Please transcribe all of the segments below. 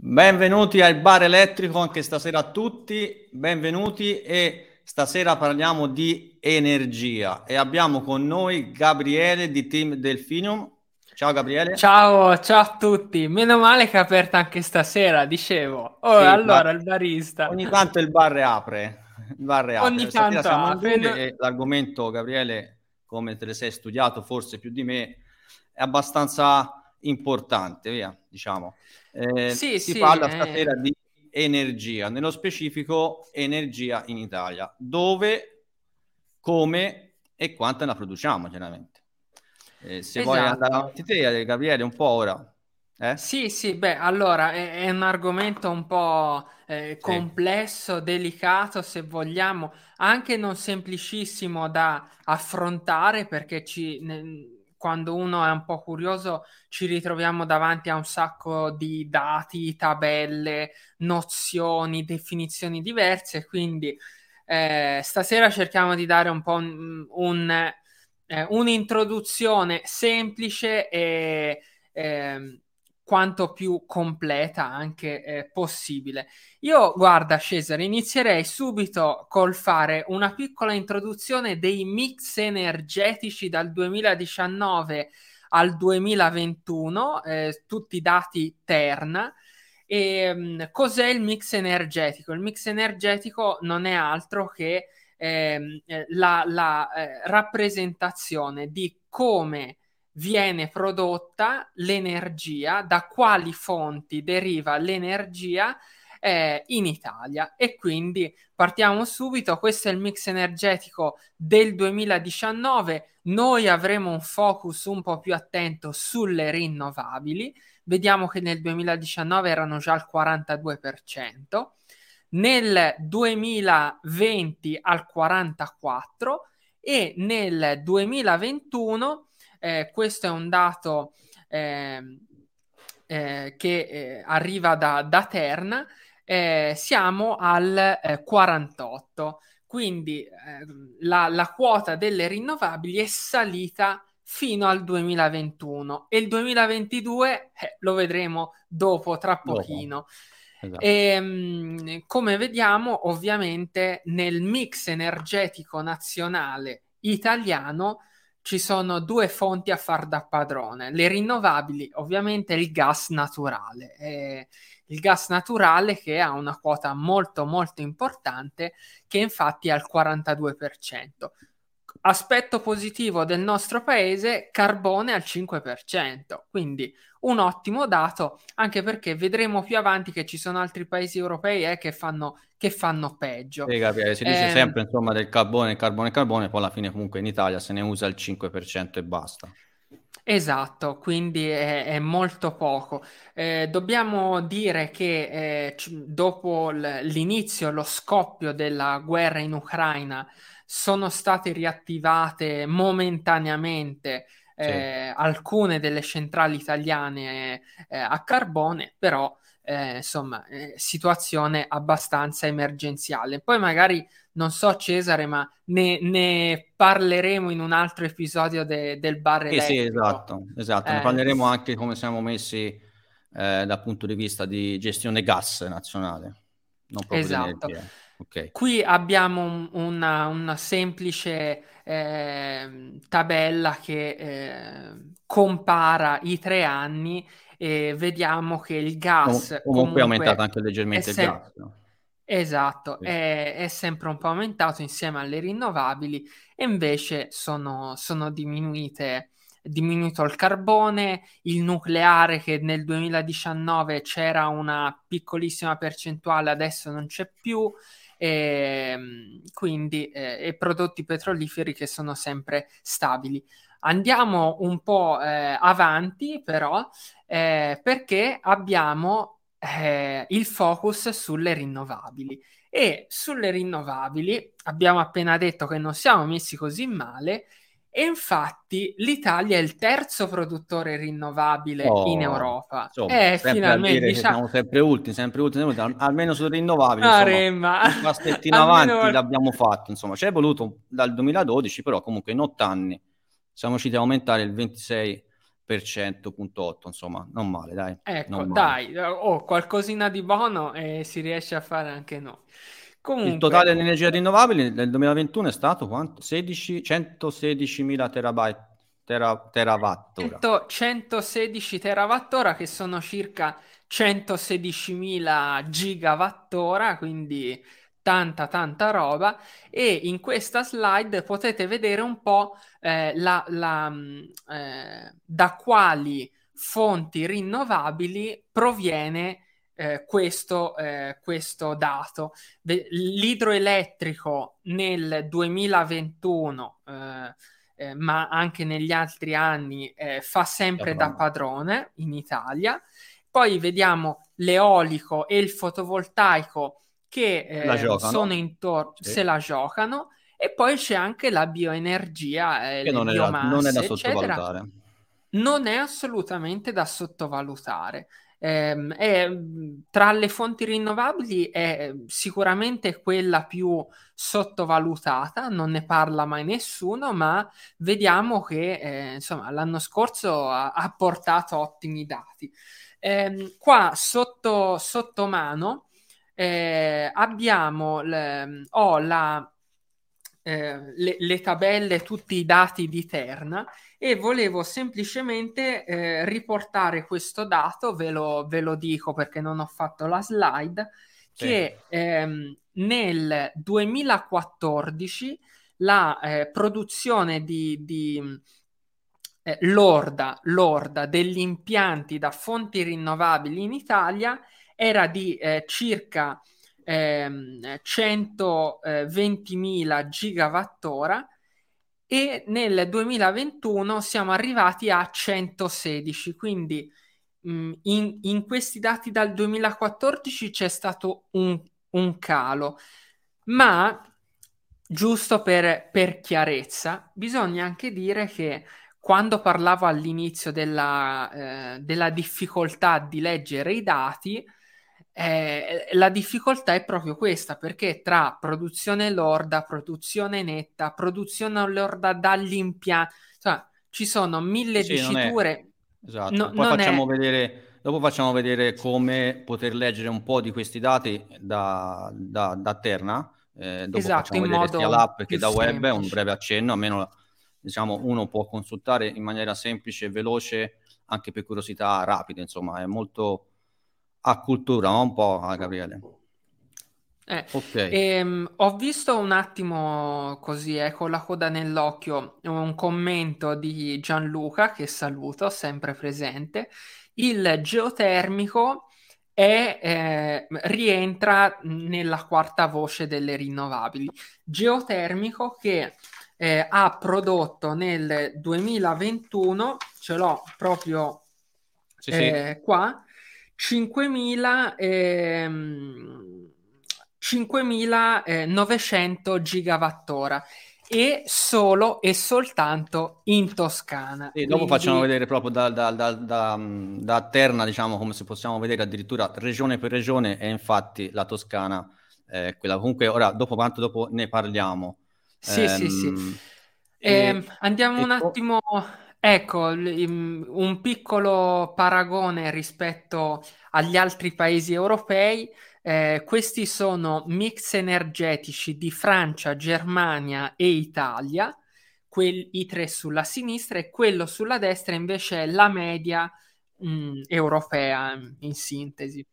Benvenuti al bar elettrico anche stasera a tutti, benvenuti e stasera parliamo di energia e abbiamo con noi Gabriele di Team Delphinium. Ciao Gabriele. Ciao, ciao a tutti. Meno male che è aperta anche stasera, dicevo. Oh, sì, allora il barista. Ogni tanto il bar apre. Il bar apre. Ogni stasera tanto apre. E l'argomento, Gabriele, come te le sei studiato forse più di me, è abbastanza importante, via, diciamo. Eh, sì, si sì, parla stasera eh... di energia, nello specifico energia in Italia, dove, come e quanto la produciamo, chiaramente. Eh, se esatto. vuoi andare avanti te, Gabriele, un po' ora. Eh? Sì, sì, beh, allora è, è un argomento un po' eh, complesso, sì. delicato, se vogliamo, anche non semplicissimo da affrontare perché ci, ne, quando uno è un po' curioso ci ritroviamo davanti a un sacco di dati, tabelle, nozioni, definizioni diverse, quindi eh, stasera cerchiamo di dare un po' un, un, eh, un'introduzione semplice e eh, quanto più completa anche eh, possibile. Io, guarda, Cesare, inizierei subito col fare una piccola introduzione dei mix energetici dal 2019 al 2021, eh, tutti dati Terna. E, mh, mm, cos'è il mix energetico? Il mix energetico non è altro che ehm, eh, la, la eh, rappresentazione di come viene prodotta l'energia, da quali fonti deriva l'energia eh, in Italia. E quindi partiamo subito, questo è il mix energetico del 2019, noi avremo un focus un po' più attento sulle rinnovabili, vediamo che nel 2019 erano già al 42%, nel 2020 al 44% e nel 2021 eh, questo è un dato eh, eh, che eh, arriva da, da Terna. Eh, siamo al 48, eh, quindi la, la quota delle rinnovabili è salita fino al 2021 e il 2022 eh, lo vedremo dopo, tra pochino. Esatto. E, ehm, come vediamo, ovviamente nel mix energetico nazionale italiano ci sono due fonti a far da padrone. Le rinnovabili, ovviamente il gas naturale. Eh, il gas naturale che ha una quota molto molto importante che infatti è al 42%. Aspetto positivo del nostro paese, carbone al 5%, quindi un ottimo dato, anche perché vedremo più avanti che ci sono altri paesi europei eh, che, fanno, che, fanno, peggio. Sì, capire, si dice eh, sempre insomma del carbone, carbone, carbone, poi alla fine comunque in Italia se ne usa il 5% e basta. Esatto, quindi è, è molto poco. Eh, dobbiamo dire che eh, dopo l'inizio, lo scoppio della guerra in Ucraina, sono state riattivate momentaneamente eh, alcune delle centrali italiane eh, a carbone, però eh, insomma, eh, situazione abbastanza emergenziale. Poi magari, non so Cesare, ma ne, ne parleremo in un altro episodio de, del bar elettrico. Sì, esatto, esatto. ne eh, parleremo anche come siamo messi eh, dal punto di vista di gestione gas nazionale. Non proprio esatto. Okay. Qui abbiamo un, una, una, semplice eh, tabella che eh, compara i tre anni e vediamo che il gas Com- comunque, è aumentato anche leggermente se- il gas. No? Esatto, sì. è, è, sempre un po' aumentato insieme alle rinnovabili e invece sono, sono diminuite diminuito il carbone, il nucleare che nel 2019 c'era una piccolissima percentuale, adesso non c'è più, e, ehm, quindi eh, e prodotti petroliferi che sono sempre stabili. Andiamo un po' eh, avanti però eh, perché abbiamo eh, il focus sulle rinnovabili e sulle rinnovabili abbiamo appena detto che non siamo messi così male e infatti l'Italia è il terzo produttore rinnovabile oh, in Europa. Insomma, eh, finalmente diciamo... siamo sempre ultimi, sempre ultimi, almeno sulle rinnovabili. Insomma, un passettino avanti almeno... l'abbiamo fatto. Insomma, ci è voluto dal 2012, però comunque in otto anni siamo riusciti a aumentare il 26 insomma, non male, dai. Ecco, dai, oh, qualcosina di buono e si riesce a fare anche noi. Comunque, il totale di energie rinnovabili nel 2021 è stato quanto? 16, 116.000 terabyte, tera, terawatt 116 terawattora che sono circa 116.000 gigawattora, quindi tanta tanta roba. E in questa slide potete vedere un po' eh, la, la, mm, eh, da quali fonti rinnovabili proviene eh, questo, eh, questo dato. L'idroelettrico nel 2021 eh, eh, ma anche negli altri anni eh, fa sempre da padrone in Italia. Poi vediamo l'eolico e il fotovoltaico che eh, sono intorno, sì. se la giocano, e poi c'è anche la bioenergia, che non, biomasse, è da, non è da sottovalutare. Eccetera. Non è assolutamente da sottovalutare. Eh, è, tra le fonti rinnovabili è sicuramente quella più sottovalutata, non ne parla mai nessuno, ma vediamo che eh, insomma, l'anno scorso ha, ha portato ottimi dati. Eh, qua sotto, sotto mano eh, abbiamo le, ho la, eh, le, le, tabelle, tutti i dati di Terna e volevo semplicemente eh, riportare questo dato, ve lo, ve lo, dico perché non ho fatto la slide, sì. che ehm, nel 2014 la eh, produzione di, di eh, lorda, lorda degli impianti da fonti rinnovabili in Italia era di eh, circa eh, 120.000 gigawattora e nel 2021 siamo arrivati a 116, quindi mh, in, in, questi dati dal 2014 c'è stato un, un calo, ma giusto per, per chiarezza, bisogna anche dire che quando parlavo all'inizio della, eh, della difficoltà di leggere i dati, eh, la difficoltà è proprio questa, perché tra produzione lorda, produzione netta, produzione lorda dagli impianti, cioè, ci sono mille sì, diciture. Esatto, no, poi facciamo è... vedere, dopo facciamo vedere come poter leggere un po' di questi dati da, da, da Terna. Eh, dopo esatto, facciamo vedere sia l'app che da web, semplice. un breve accenno, almeno diciamo uno può consultare in maniera semplice e veloce anche per curiosità rapide, insomma, è molto a cultura, un po' a Gabriele. Eh, okay. ehm, ho visto un attimo così, eh, con la coda nell'occhio, un commento di Gianluca, che saluto, sempre presente. Il geotermico è, eh, rientra nella quarta voce delle rinnovabili. Geotermico che eh, ha prodotto nel 2021, ce l'ho proprio sì, sì. Eh, qua, 5.000 ehm, 5.900 gigawattora e solo e soltanto in Toscana. E dopo Quindi... facciamo vedere proprio da, da, da, da, da Terna, diciamo come se possiamo vedere addirittura regione per regione e infatti la Toscana è quella. Comunque ora, dopo quanto dopo ne parliamo. Sì, ehm, sì, sì. E, eh, andiamo e un attimo Ecco, un piccolo paragone rispetto agli altri paesi europei. Eh, questi sono mix energetici di Francia, Germania e Italia, quelli, i tre sulla sinistra e quello sulla destra invece è la media mh, europea in sintesi.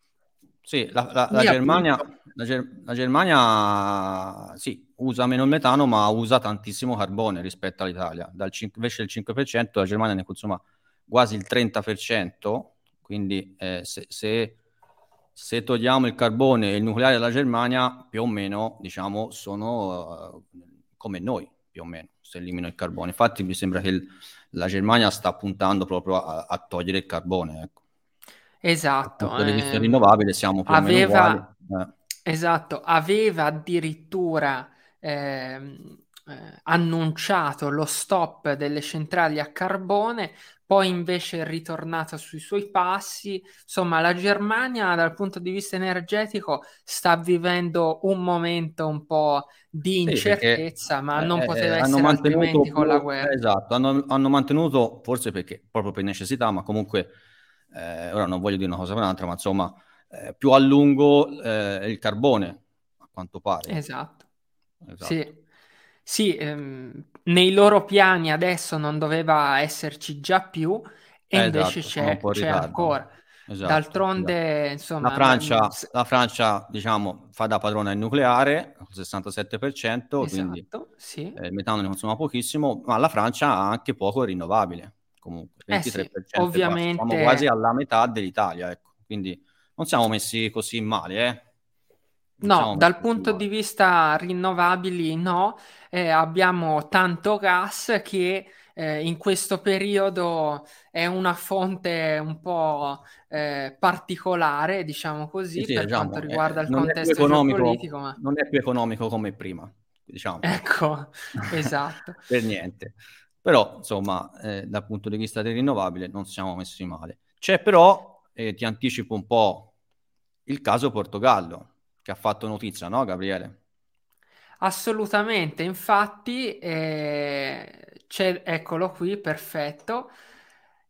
Sì, la, la, la, Germania, la, Ger- la, Germania, sì, usa meno il metano, ma usa tantissimo carbone rispetto all'Italia. Dal 5, invece del 5%, la Germania ne consuma quasi il 30%, quindi eh, se, se, se, togliamo il carbone e il nucleare della Germania, più o meno, diciamo, sono uh, come noi, più o meno, se elimino il carbone. Infatti mi sembra che il, la Germania sta puntando proprio a, a togliere il carbone, ecco. Esatto. Per eh, rinnovabile siamo più aveva. Eh. Esatto, aveva addirittura eh, eh, annunciato lo stop delle centrali a carbone, poi invece è ritornata sui suoi passi. Insomma, la Germania dal punto di vista energetico sta vivendo un momento un po' di incertezza, sì, ma non eh, poteva essere altrimenti con la guerra. Esatto, hanno, hanno, mantenuto, forse perché proprio per necessità, ma comunque, eh, ora non voglio dire una cosa per un'altra, ma insomma, eh, più a lungo eh, il carbone, a quanto pare. Esatto. esatto. Sì. Sì, ehm, nei loro piani adesso non doveva esserci già più e eh, invece esatto, c'è, c'è ancora. Esatto, D'altronde, esatto. insomma... La Francia, la Francia, diciamo, fa da padrona il nucleare, il 67%, esatto, quindi sì. eh, il metano ne consuma pochissimo, ma la Francia ha anche poco rinnovabile, comunque, 23%. Eh sì, ovviamente... Siamo quasi alla metà dell'Italia, ecco. Quindi non siamo messi così male, eh. No, dal punto di vista rinnovabili no, eh, abbiamo tanto gas che eh, in questo periodo è una fonte un po' eh, particolare, diciamo così, sì, per diciamo, quanto riguarda il contesto geopolitico. Ma... Non è più economico come prima, diciamo. Ecco, esatto. per niente. Però, insomma, eh, dal punto di vista del rinnovabile non siamo messi male. C'è però, eh, ti anticipo un po' il caso Portogallo che ha fatto notizia, no, Gabriele? Assolutamente, infatti, eh, eccolo qui, perfetto.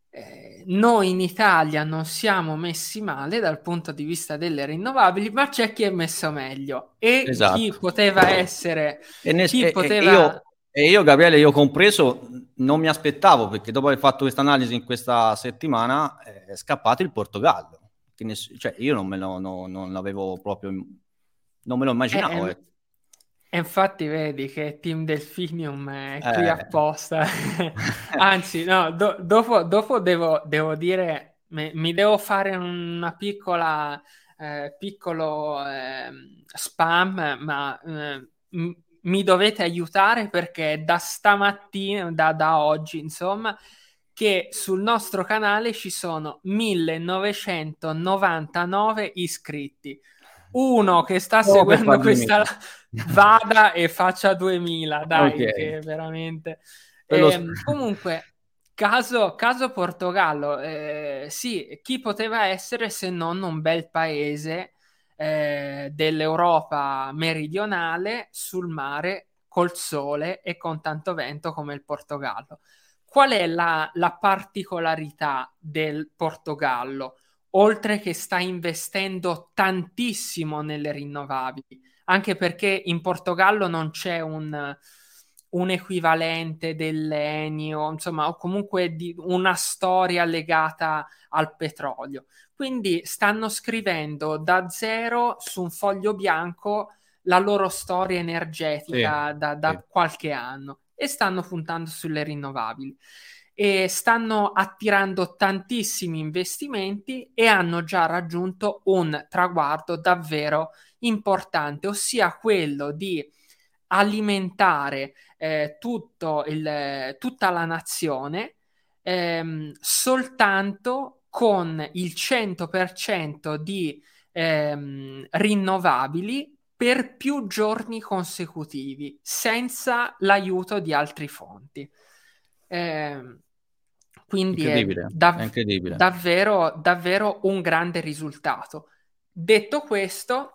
Eh, noi in Italia non siamo messi male dal punto di vista delle rinnovabili, ma c'è chi è messo meglio e esatto. chi poteva essere... E, ne, chi e, poteva... E io, e io, Gabriele, io compreso, non mi aspettavo perché dopo aver fatto questa analisi in questa settimana è scappato il Portogallo. Ness- cioè, io non, me lo, no, non l'avevo proprio non me lo immaginavo. Eh, eh. E infatti vedi che Team Delphinium è qui eh. apposta. Anzi, no, do- dopo, dopo devo, devo, dire, mi, mi, devo fare una piccola, eh, piccolo eh, spam, ma eh, m- mi dovete aiutare perché da stamattina, da, da oggi, insomma, che sul nostro canale ci sono 1999 iscritti. Uno che sta oh, seguendo questa vada e faccia 2000, dai, okay. che veramente... Eh, comunque, caso, caso Portogallo, eh, sì, chi poteva essere se non un bel paese eh, dell'Europa meridionale sul mare, col sole e con tanto vento come il Portogallo. Qual è la, la particolarità del Portogallo? oltre che sta investendo tantissimo nelle rinnovabili, anche perché in Portogallo non c'è un, un equivalente dell'Enio, insomma, o comunque di una storia legata al petrolio. Quindi stanno scrivendo da zero su un foglio bianco la loro storia energetica sì, da, da sì. qualche anno e stanno puntando sulle rinnovabili e stanno attirando tantissimi investimenti e hanno già raggiunto un traguardo davvero importante, ossia quello di alimentare eh, il, tutta la nazione ehm, soltanto con il 100% di ehm, rinnovabili per più giorni consecutivi senza l'aiuto di altre fonti. Eh, quindi è, dav- è davvero, davvero un grande risultato. Detto questo,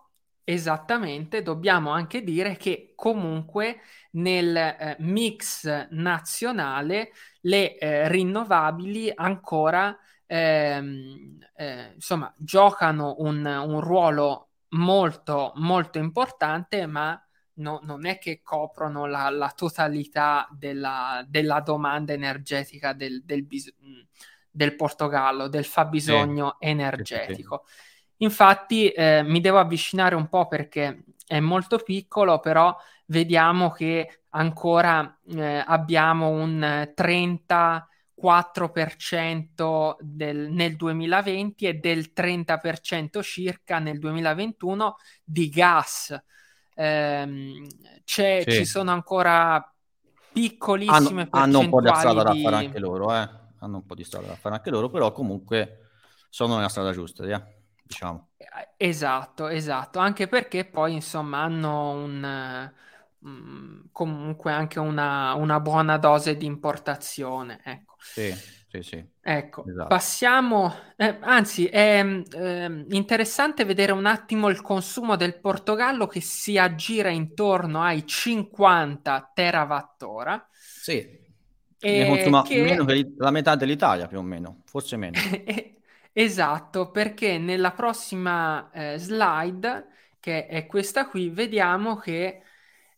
esattamente, dobbiamo anche dire che comunque nel eh, mix nazionale le eh, rinnovabili ancora ehm, eh, insomma giocano un, un ruolo molto molto importante ma no, non è che coprono la, la totalità della, della, domanda energetica del, del, bis- del, Portogallo, del fabbisogno sì. energetico. Infatti eh, mi devo avvicinare un po' perché è molto piccolo, però vediamo che ancora eh, abbiamo un 34% del, nel 2020 e del 30% circa nel 2021 di gas ehm, sì. ci sono ancora piccolissime hanno, hanno un po' di strada da fare anche loro, eh? hanno un po' di strada da fare anche loro, però comunque sono nella strada giusta, yeah? Diciamo. Esatto, esatto, anche perché poi insomma hanno un, mh, mm, comunque anche una, una, buona dose di importazione. Ecco. Sì, sì, sì. Ecco, esatto. passiamo, eh, anzi è eh, interessante vedere un attimo il consumo del Portogallo che si aggira intorno ai 50 terawattora. Sì, ne consuma che... meno che la metà dell'Italia più o meno, forse meno. esatto, perché nella prossima eh, slide, che è questa qui, vediamo che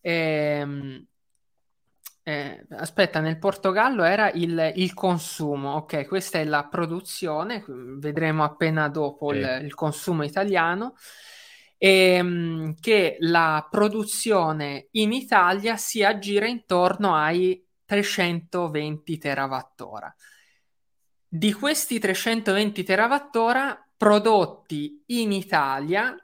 ehm, eh, aspetta, nel Portogallo era il, il, consumo, ok, questa è la produzione, vedremo appena dopo sì. il, il, consumo italiano, e, ehm, che la produzione in Italia si aggira intorno ai 320 terawattora. Di questi 320 terawattora prodotti in Italia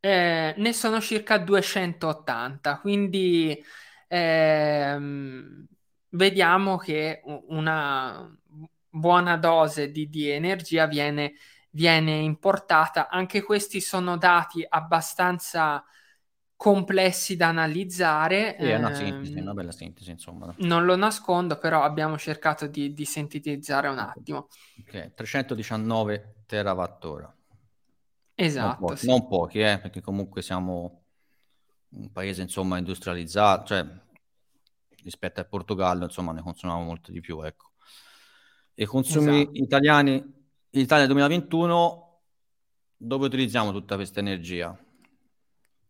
eh, ne sono circa 280, quindi ehm, vediamo che una buona dose di, di energia viene, viene, importata. Anche questi sono dati abbastanza complessi da analizzare. Sì, è una sintesi, una bella sintesi, insomma. Non lo nascondo, però abbiamo cercato di, di sintetizzare un attimo. Ok, 319 terawattora. Esatto. Non pochi, sì. non pochi eh, perché comunque siamo un paese insomma industrializzato, cioè rispetto al Portogallo insomma ne consumiamo molto di più, ecco. I consumi esatto. italiani in Italia 2021 dove utilizziamo tutta questa energia?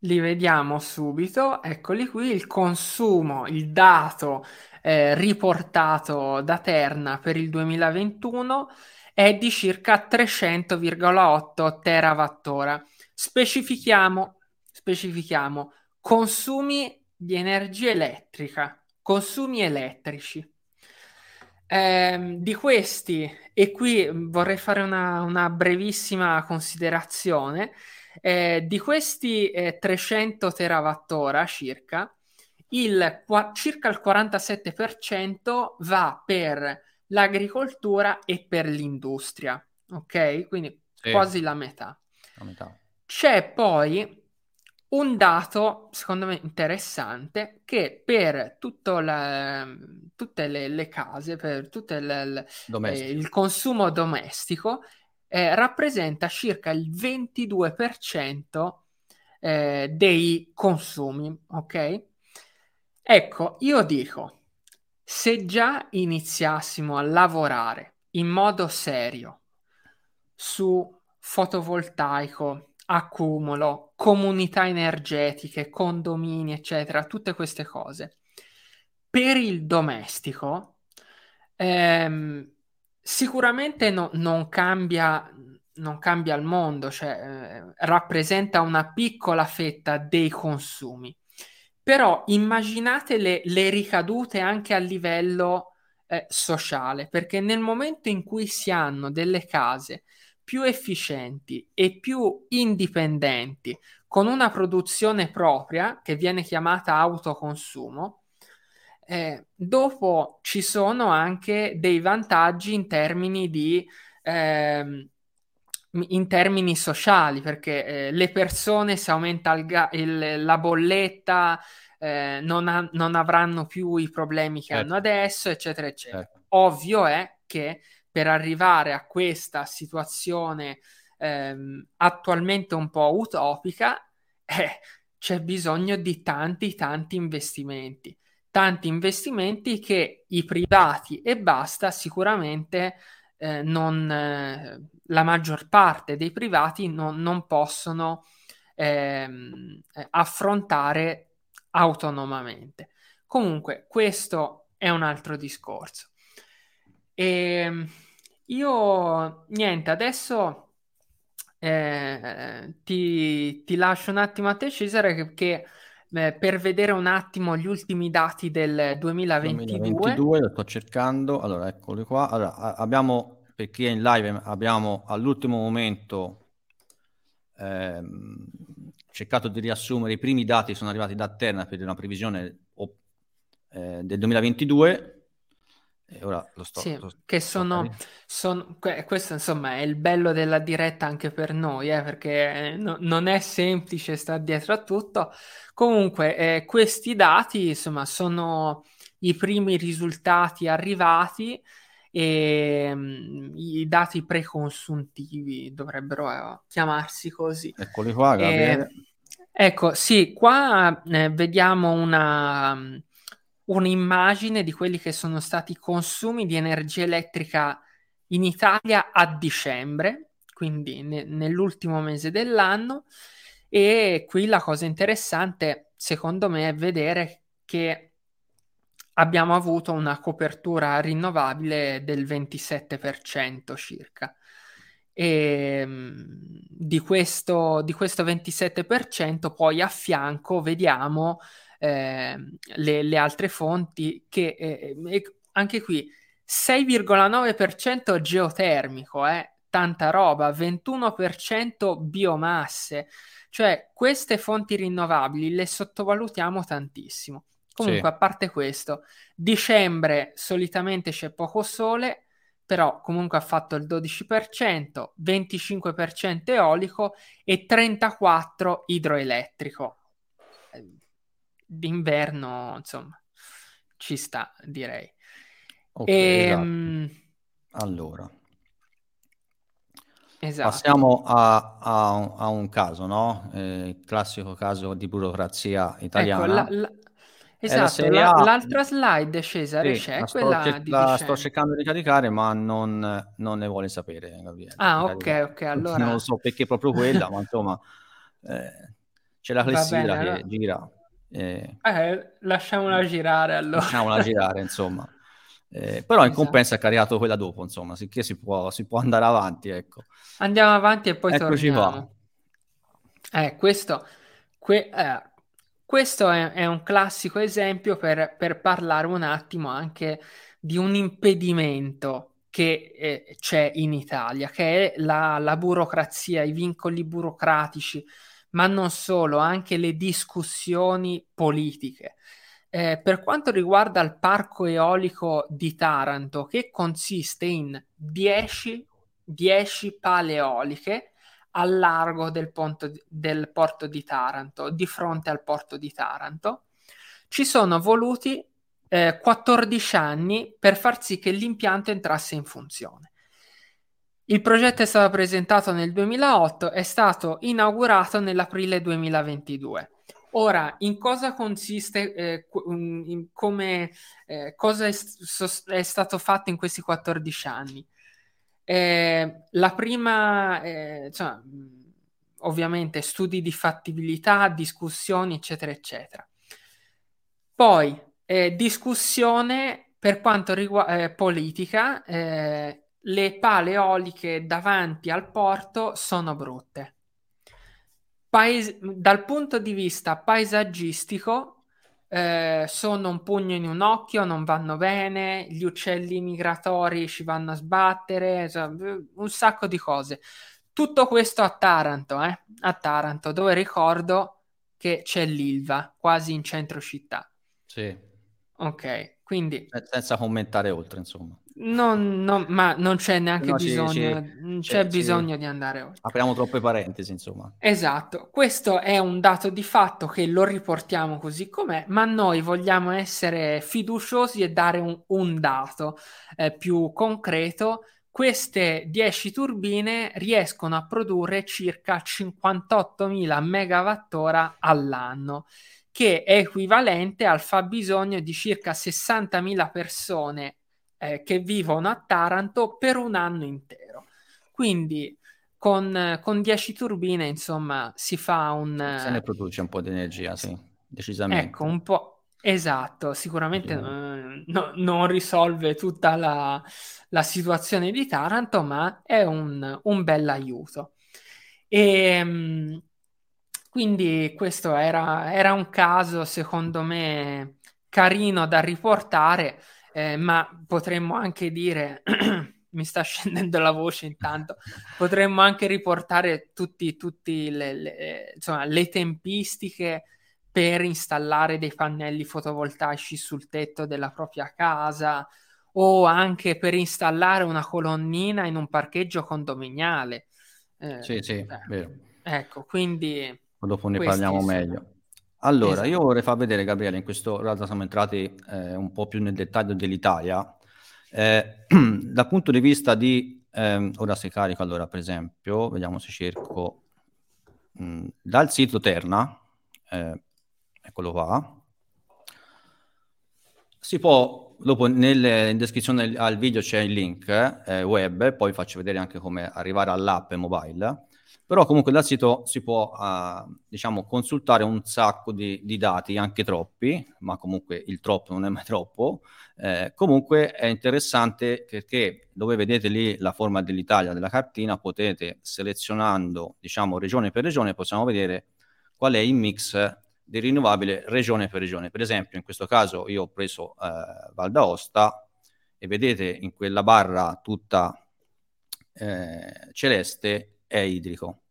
Li vediamo subito, eccoli qui, il consumo, il dato eh, riportato da Terna per il 2021 è di circa 300,8 terawattora. Specifichiamo, specifichiamo consumi di energia elettrica, consumi elettrici. Eh, di questi, e qui vorrei fare una, una brevissima considerazione, eh, di questi eh, 300 terawattora circa, il, qua, circa il 47% va per l'agricoltura e per l'industria, ok? Quindi sì. quasi la metà. la metà. C'è poi un dato, secondo me, interessante, che per la, tutte le, le, case, per tutto il, eh, il consumo domestico, eh, rappresenta circa il 22% eh, dei consumi, ok? Ecco, io dico, se già iniziassimo a lavorare in modo serio su fotovoltaico, accumulo, comunità energetiche, condomini, eccetera, tutte queste cose, per il domestico, ehm, sicuramente no, non, cambia, non cambia il mondo, cioè eh, rappresenta una piccola fetta dei consumi. Però immaginate le, le ricadute anche a livello eh, sociale, perché nel momento in cui si hanno delle case più efficienti e più indipendenti, con una produzione propria che viene chiamata autoconsumo, eh, dopo ci sono anche dei vantaggi in termini di eh, in termini sociali, perché eh, le persone se aumenta il ga- il, la bolletta eh, non, ha- non, avranno più i problemi che certo. hanno adesso, eccetera, eccetera. Certo. Ovvio è che per arrivare a questa situazione ehm, attualmente un po' utopica, eh, c'è bisogno di tanti, tanti investimenti tanti investimenti che i privati e basta sicuramente eh, non, eh, la maggior parte dei privati non, non possono ehm, affrontare autonomamente. Comunque, questo è un altro discorso. E ehm, io niente, adesso eh, ti, ti, lascio un attimo a te, Cesare, che, che eh, per vedere un attimo gli ultimi dati del 2022. 2022 lo sto cercando, allora eccoli qua. Allora, abbiamo, per chi è in live, abbiamo all'ultimo momento ehm, cercato di riassumere i primi dati che sono arrivati da Terna per una previsione eh, del 2022. E ora lo sto... Sì, lo, che sono, sono, questo insomma è il bello della diretta anche per noi, eh, perché eh, no, non è semplice stare dietro a tutto. Comunque, eh, questi dati insomma sono i primi risultati arrivati e um, i dati preconsuntivi dovrebbero eh, chiamarsi così. Eccoli qua, Gabriele. ecco, sì, qua eh, vediamo una, um, un'immagine di quelli che sono stati i consumi di energia elettrica in Italia a dicembre, quindi ne, nell'ultimo mese dell'anno. E qui la cosa interessante, secondo me, è vedere che abbiamo avuto una copertura rinnovabile del 27% circa. E ehm, di questo, di questo 27% poi a fianco vediamo eh, le, le, altre fonti che eh, anche qui 6,9% geotermico, eh, tanta roba, 21% biomasse, cioè queste fonti rinnovabili le sottovalutiamo tantissimo. Comunque, sì. a parte questo, dicembre solitamente c'è poco sole, però comunque ha fatto il 12%, 25% eolico e 34% idroelettrico. D'inverno, insomma, ci sta, direi. Ok, ehm... esatto. Allora, Esatto. Passiamo a, a, a, un caso, no? Eh, classico caso di burocrazia italiana. Ecco, la, la, Esatto, la, l'altra slide Cesare sì, c'è, la quella sto, di la sto cercando di caricare ma non, non ne vuole sapere Gabriele. Ah ok, ok, allora... Non so perché proprio quella, ma insomma eh, c'è la clessidra che allora... gira. Eh, eh, lasciamola girare allora. Lasciamola girare, insomma. Eh, però in esatto. compenso ha caricato quella dopo, insomma, sicché si può, si può andare avanti, ecco. Andiamo avanti e poi Eccoci torniamo. Qua. Eh, questo... Que- eh, questo è, è un classico esempio per, per, parlare un attimo anche di un impedimento che eh, c'è in Italia, che è la, la burocrazia, i vincoli burocratici, ma non solo, anche le discussioni politiche. Eh, per quanto riguarda il parco eolico di Taranto, che consiste in 10, 10 pale eoliche, al largo del, ponto, del porto di Taranto, di fronte al porto di Taranto. Ci sono voluti eh, 14 anni per far sì che l'impianto entrasse in funzione. Il progetto è stato presentato nel 2008 e è stato inaugurato nell'aprile 2022. Ora, in cosa consiste, eh, in come, eh, cosa è, è, stato fatto in questi 14 anni? Eh, la prima, eh, insomma, ovviamente studi di fattibilità, discussioni, eccetera, eccetera. Poi eh, discussione per quanto riguarda eh, politica, eh, le pale eoliche davanti al porto sono brutte. Paes- dal punto di vista paesaggistico, eh, sono un pugno in un occhio, non vanno bene, gli uccelli migratori ci vanno a sbattere, cioè, un sacco di cose. Tutto questo a Taranto, eh? a Taranto, dove ricordo che c'è l'Ilva, quasi in centro città. Sì. Ok, quindi... Senza commentare oltre, insomma. Non, non, ma non c'è neanche no, bisogno, ci, non c'è ci, bisogno ci... di andare oltre. Apriamo troppe parentesi, insomma. Esatto, questo è un dato di fatto che lo riportiamo così com'è, ma noi vogliamo essere fiduciosi e dare un, un dato eh, più concreto. Queste 10 turbine riescono a produrre circa 58.000 megawattora all'anno che è equivalente al fabbisogno di circa 60.000 persone eh, che vivono a Taranto per un anno intero. Quindi con, con 10 turbine, insomma, si fa un... Se ne produce un po' di energia, sì, decisamente. Ecco, un po'... Esatto, sicuramente eh, no, non risolve tutta la, la, situazione di Taranto, ma è un, un bel aiuto. E, ehm, quindi questo era, era un caso, secondo me, carino da riportare eh, ma potremmo anche dire, mi sta scendendo la voce intanto, potremmo anche riportare tutti le, le, insomma, le tempistiche per installare dei pannelli fotovoltaici sul tetto della propria casa o anche per installare una colonnina in un parcheggio condominiale. Eh, sì, sì, eh, vero. Ecco, quindi... Dopo ne parliamo meglio. Allora, esatto. io vorrei far vedere, Gabriele, in questo realtà siamo entrati eh, un po' più nel dettaglio dell'Italia. Eh, dal punto di vista di, ehm, ora si carica, allora, per esempio, vediamo se cerco, mh, mm, dal sito Terna, eh, eccolo qua, si può, dopo nel, in descrizione al video c'è il link eh, web, poi faccio vedere anche come arrivare all'app mobile, però comunque dal sito si può uh, diciamo consultare un sacco di, di, dati, anche troppi, ma comunque il troppo non è mai troppo. Eh, comunque è interessante perché dove vedete lì la forma dell'Italia della cartina potete selezionando diciamo regione per regione possiamo vedere qual è il mix di rinnovabile regione per regione. Per esempio in questo caso io ho preso eh, Val d'Aosta e vedete in quella barra tutta eh, celeste è idrico.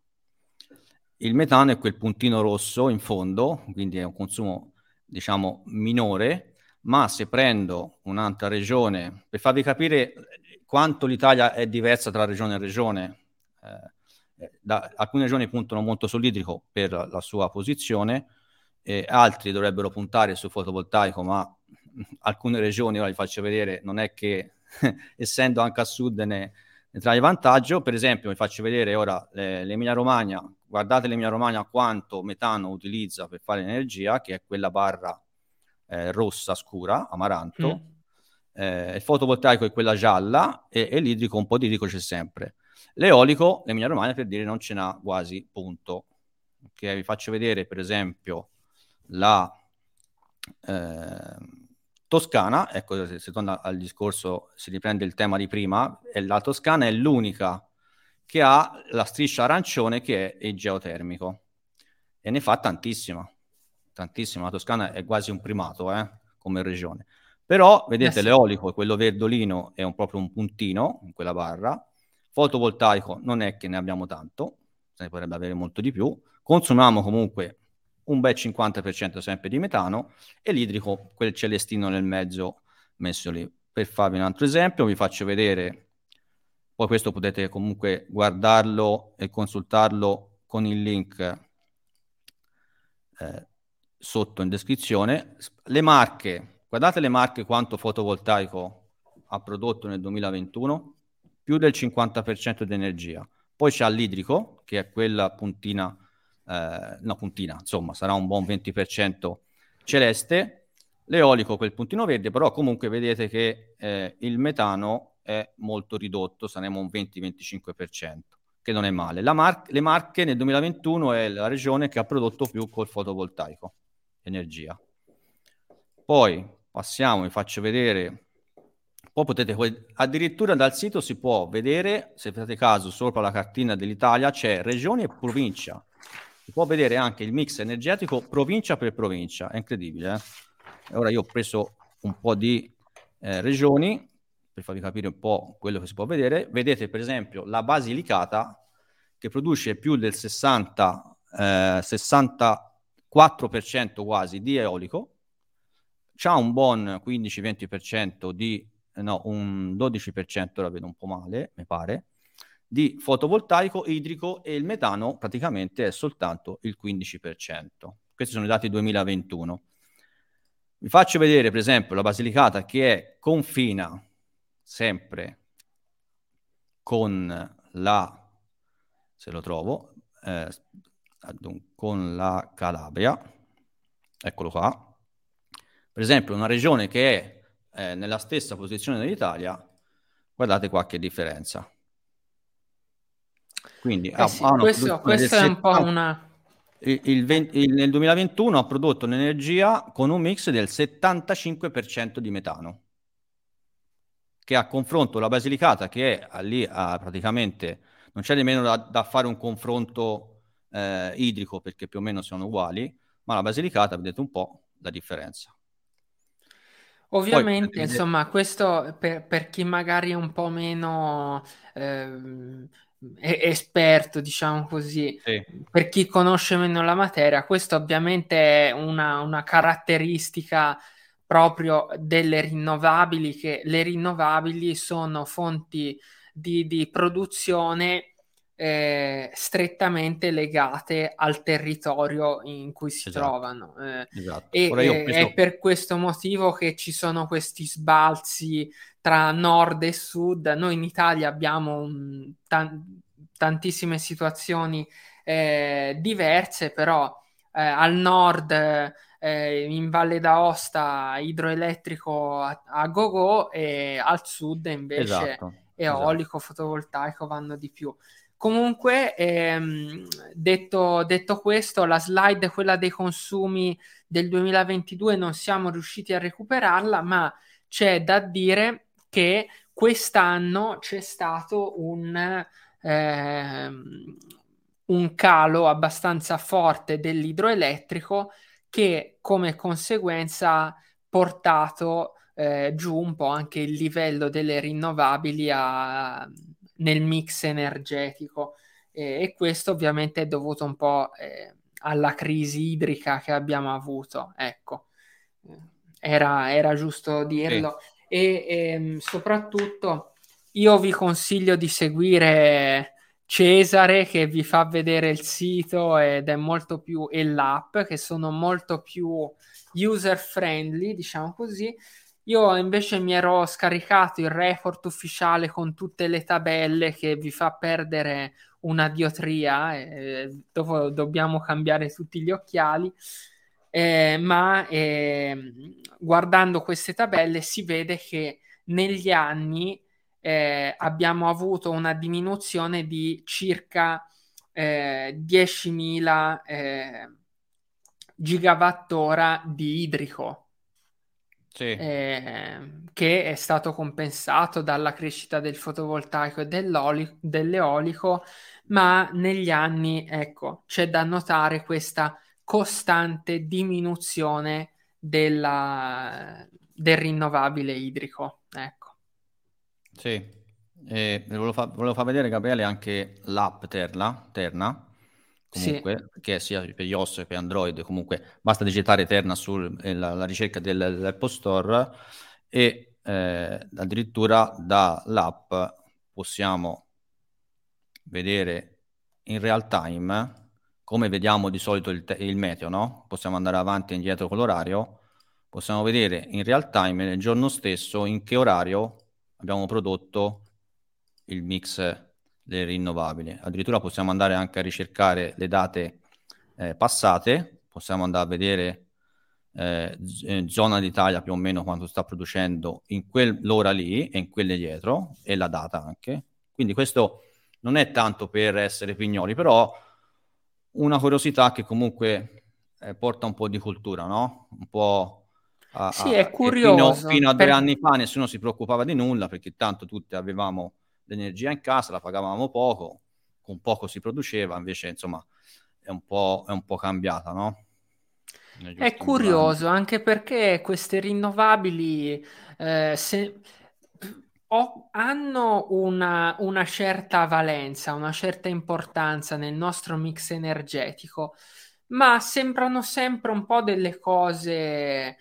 Il metano è quel puntino rosso in fondo, quindi è un consumo diciamo minore, ma se prendo un'altra regione, per farvi capire quanto l'Italia è diversa tra regione e regione, eh, da, alcune regioni puntano molto sull'idrico per la sua posizione, eh, altri dovrebbero puntare sul fotovoltaico, ma alcune regioni, ora vi faccio vedere, non è che essendo anche a sud ne, entrare in vantaggio. Per esempio, vi faccio vedere ora l'Emilia Romagna. Guardate l'Emilia Romagna quanto metano utilizza per fare energia, che è quella barra eh, rossa scura, amaranto. Mm. Eh, il fotovoltaico è quella gialla e, e, l'idrico, un po' di idrico c'è sempre. L'eolico, l'Emilia Romagna per dire non ce n'ha quasi, punto. Okay, vi faccio vedere per esempio la... Eh, Toscana, ecco, se, se torna al discorso, si riprende il tema di prima, la Toscana è l'unica che ha la striscia arancione che è il geotermico e ne fa tantissima, tantissima. La Toscana è quasi un primato eh, come regione. Però, vedete, eh sì. l'eolico, quello verdolino, è un, proprio un puntino in quella barra. Fotovoltaico non è che ne abbiamo tanto, se ne potrebbe avere molto di più. Consumiamo comunque un bel 50% sempre di metano e l'idrico, quel celestino nel mezzo messo lì. Per farvi un altro esempio, vi faccio vedere, poi questo potete comunque guardarlo e consultarlo con il link eh, sotto in descrizione. Le marche, guardate le marche quanto fotovoltaico ha prodotto nel 2021, più del 50% di energia. Poi c'è l'idrico, che è quella puntina una puntina, insomma, sarà un buon 20% celeste. L'eolico quel puntino verde, però comunque vedete che eh, il metano è molto ridotto, saremo un 20-25%, che non è male. Mar- le Marche nel 2021 è la regione che ha prodotto più col fotovoltaico, energia. Poi passiamo, vi faccio vedere poi potete, addirittura dal sito si può vedere, se fate caso, sopra la cartina dell'Italia c'è regione e provincia si può vedere anche il mix energetico provincia per provincia, è incredibile. Eh? Ora io ho preso un po' di eh, regioni per farvi capire un po' quello che si può vedere. Vedete per esempio la Basilicata che produce più del 60, eh, 64% quasi di eolico, c'ha un buon 15-20% di, no, un 12%, ora vedo un po' male, mi pare, di fotovoltaico idrico e il metano praticamente è soltanto il 15%. Questi sono i dati 2021. Vi faccio vedere per esempio la Basilicata che è confina sempre con la, se lo trovo, eh, con la Calabria, eccolo qua. Per esempio una regione che è eh, nella stessa posizione dell'Italia, guardate qua che differenza. Quindi eh sì, ha questo, questo è un po' una... Il, il 20, il, nel 2021 ha prodotto un'energia con un mix del 75% di metano, che a confronto la Basilicata, che è lì a, praticamente non c'è nemmeno da, da fare un confronto eh, idrico perché più o meno sono uguali, ma la Basilicata vedete un po' la differenza. Ovviamente, Poi, insomma, questo per, per, chi magari è un po' meno eh, esperto, diciamo così, sì. per chi conosce meno la materia, questo ovviamente è una, una caratteristica proprio delle rinnovabili, che le rinnovabili sono fonti di, di produzione eh, strettamente legate al territorio in cui si esatto. trovano. Eh, esatto. E eh, preso... è per questo motivo che ci sono questi sbalzi tra nord e sud. Noi in Italia abbiamo un, tan- tantissime situazioni eh, diverse, però eh, al nord eh, in Valle d'Aosta idroelettrico a, a go-go e al sud invece esatto, eolico, esatto. fotovoltaico vanno di più. Comunque, ehm, detto, detto, questo, la slide, quella dei consumi del 2022, non siamo riusciti a recuperarla, ma c'è da dire che quest'anno c'è stato un, ehm, un calo abbastanza forte dell'idroelettrico che come conseguenza ha portato eh, giù un po' anche il livello delle rinnovabili a, nel mix energetico e, e, questo ovviamente è dovuto un po' eh, alla crisi idrica che abbiamo avuto, ecco, era, era giusto dirlo sì. e, e ehm, soprattutto io vi consiglio di seguire Cesare che vi fa vedere il sito ed è molto più e l'app che sono molto più user friendly, diciamo così. Io invece mi ero scaricato il report ufficiale con tutte le tabelle che vi fa perdere una diotria, eh, dopo dobbiamo cambiare tutti gli occhiali. Eh, ma eh, guardando queste tabelle si vede che negli anni eh, abbiamo avuto una diminuzione di circa eh, 10.000 eh, gigawattora di idrico. Sì. Eh, che è stato compensato dalla crescita del fotovoltaico e dell'eolico, ma negli anni, ecco, c'è da notare questa costante diminuzione della, del rinnovabile idrico. Ecco. Sì, e volevo, fa- volevo far vedere Gabriele anche l'app Terna, Terna comunque, sì. che sia per iOS che per Android, comunque basta digitare Terna sulla ricerca del, dell'Apple Store e eh, addirittura dall'app possiamo vedere in real time come vediamo di solito il, te- il meteo, no? Possiamo andare avanti e indietro con l'orario, possiamo vedere in real time nel giorno stesso in che orario abbiamo prodotto il mix delle rinnovabili. Addirittura possiamo andare anche a ricercare le date eh, passate, possiamo andare a vedere eh, eh, zona d'Italia più o meno quanto sta producendo in quell'ora lì e in quelle dietro e la data anche. Quindi questo non è tanto per essere pignoli, però una curiosità che comunque eh, porta un po' di cultura, no? Un po' A, sì, è curioso. Fino, fino, a due anni fa nessuno si preoccupava di nulla perché tanto tutti avevamo l'energia in casa, la pagavamo poco, con poco si produceva, invece insomma è un po', è un po cambiata, no? È curioso anni. anche perché queste rinnovabili eh, se, o, hanno una, una certa valenza, una certa importanza nel nostro mix energetico, ma sembrano sempre un po' delle cose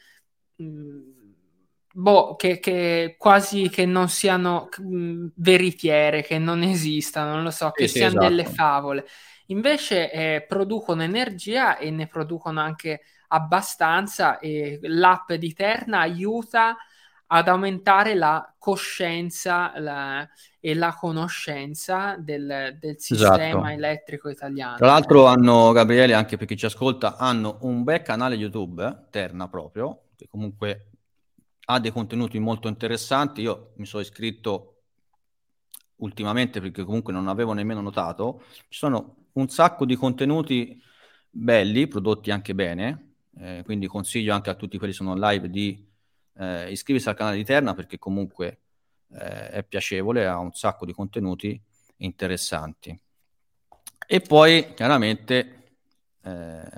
boh, che, che, quasi che non siano mh, veritiere, che non esistano, non lo so, che sì, siano esatto. delle favole. Invece eh, producono energia e ne producono anche abbastanza e l'app di Terna aiuta ad aumentare la coscienza la, e la conoscenza del, del sistema esatto. elettrico italiano. Tra l'altro hanno, Gabriele, anche per chi ci ascolta, hanno un bel canale YouTube, Terna proprio, che comunque ha dei contenuti molto interessanti. Io mi sono iscritto ultimamente perché comunque non avevo nemmeno notato. Ci sono un sacco di contenuti belli, prodotti anche bene, eh, quindi consiglio anche a tutti quelli che sono live di eh, iscriversi al canale di Terna perché comunque eh, è piacevole, ha un sacco di contenuti interessanti. E poi chiaramente, eh,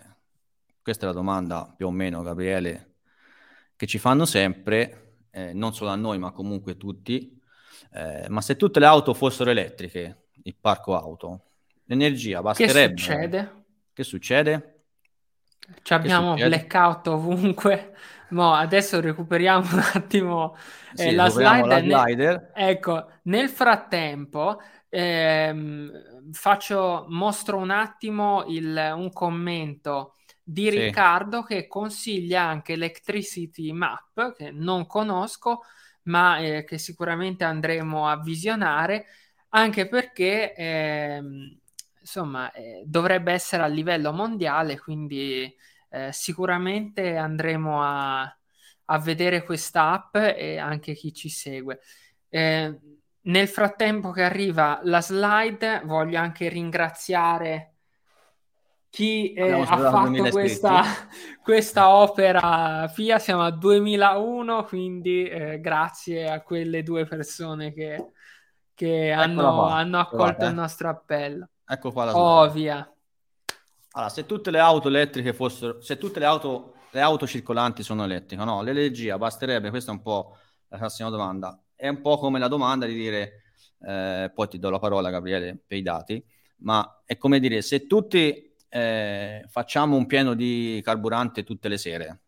questa è la domanda più o meno, Gabriele, che ci fanno sempre, eh, non solo a noi, ma comunque tutti, eh, ma se tutte le auto fossero elettriche, il parco auto, l'energia basterebbe... Che succede? Che succede? Ci abbiamo blackout ovunque, mo adesso recuperiamo un attimo eh, sì, la, slide. la slider. Nel, ecco, nel frattempo ehm, faccio, mostro un attimo il, un commento di sì. Riccardo che consiglia anche Electricity Map, che non conosco, ma eh, che sicuramente andremo a visionare, anche perché eh, insomma eh, dovrebbe essere a livello mondiale, quindi eh, sicuramente andremo a, a vedere questa app e anche chi ci segue. Eh, nel frattempo che arriva la slide, voglio anche ringraziare chi eh, ha fatto questa, questa, opera FIA. Siamo a 2001, quindi eh, grazie a quelle due persone che, che hanno, hanno, accolto il nostro appello. Ecco qua la Ovvia. Allora, se tutte le auto elettriche fossero, se tutte le auto, le auto circolanti sono elettriche, no? L'energia basterebbe, questa è un po' la prossima domanda, è un po' come la domanda di dire, eh, poi ti do la parola Gabriele per i dati, ma è come dire, se tutti eh, facciamo un pieno di carburante tutte le sere,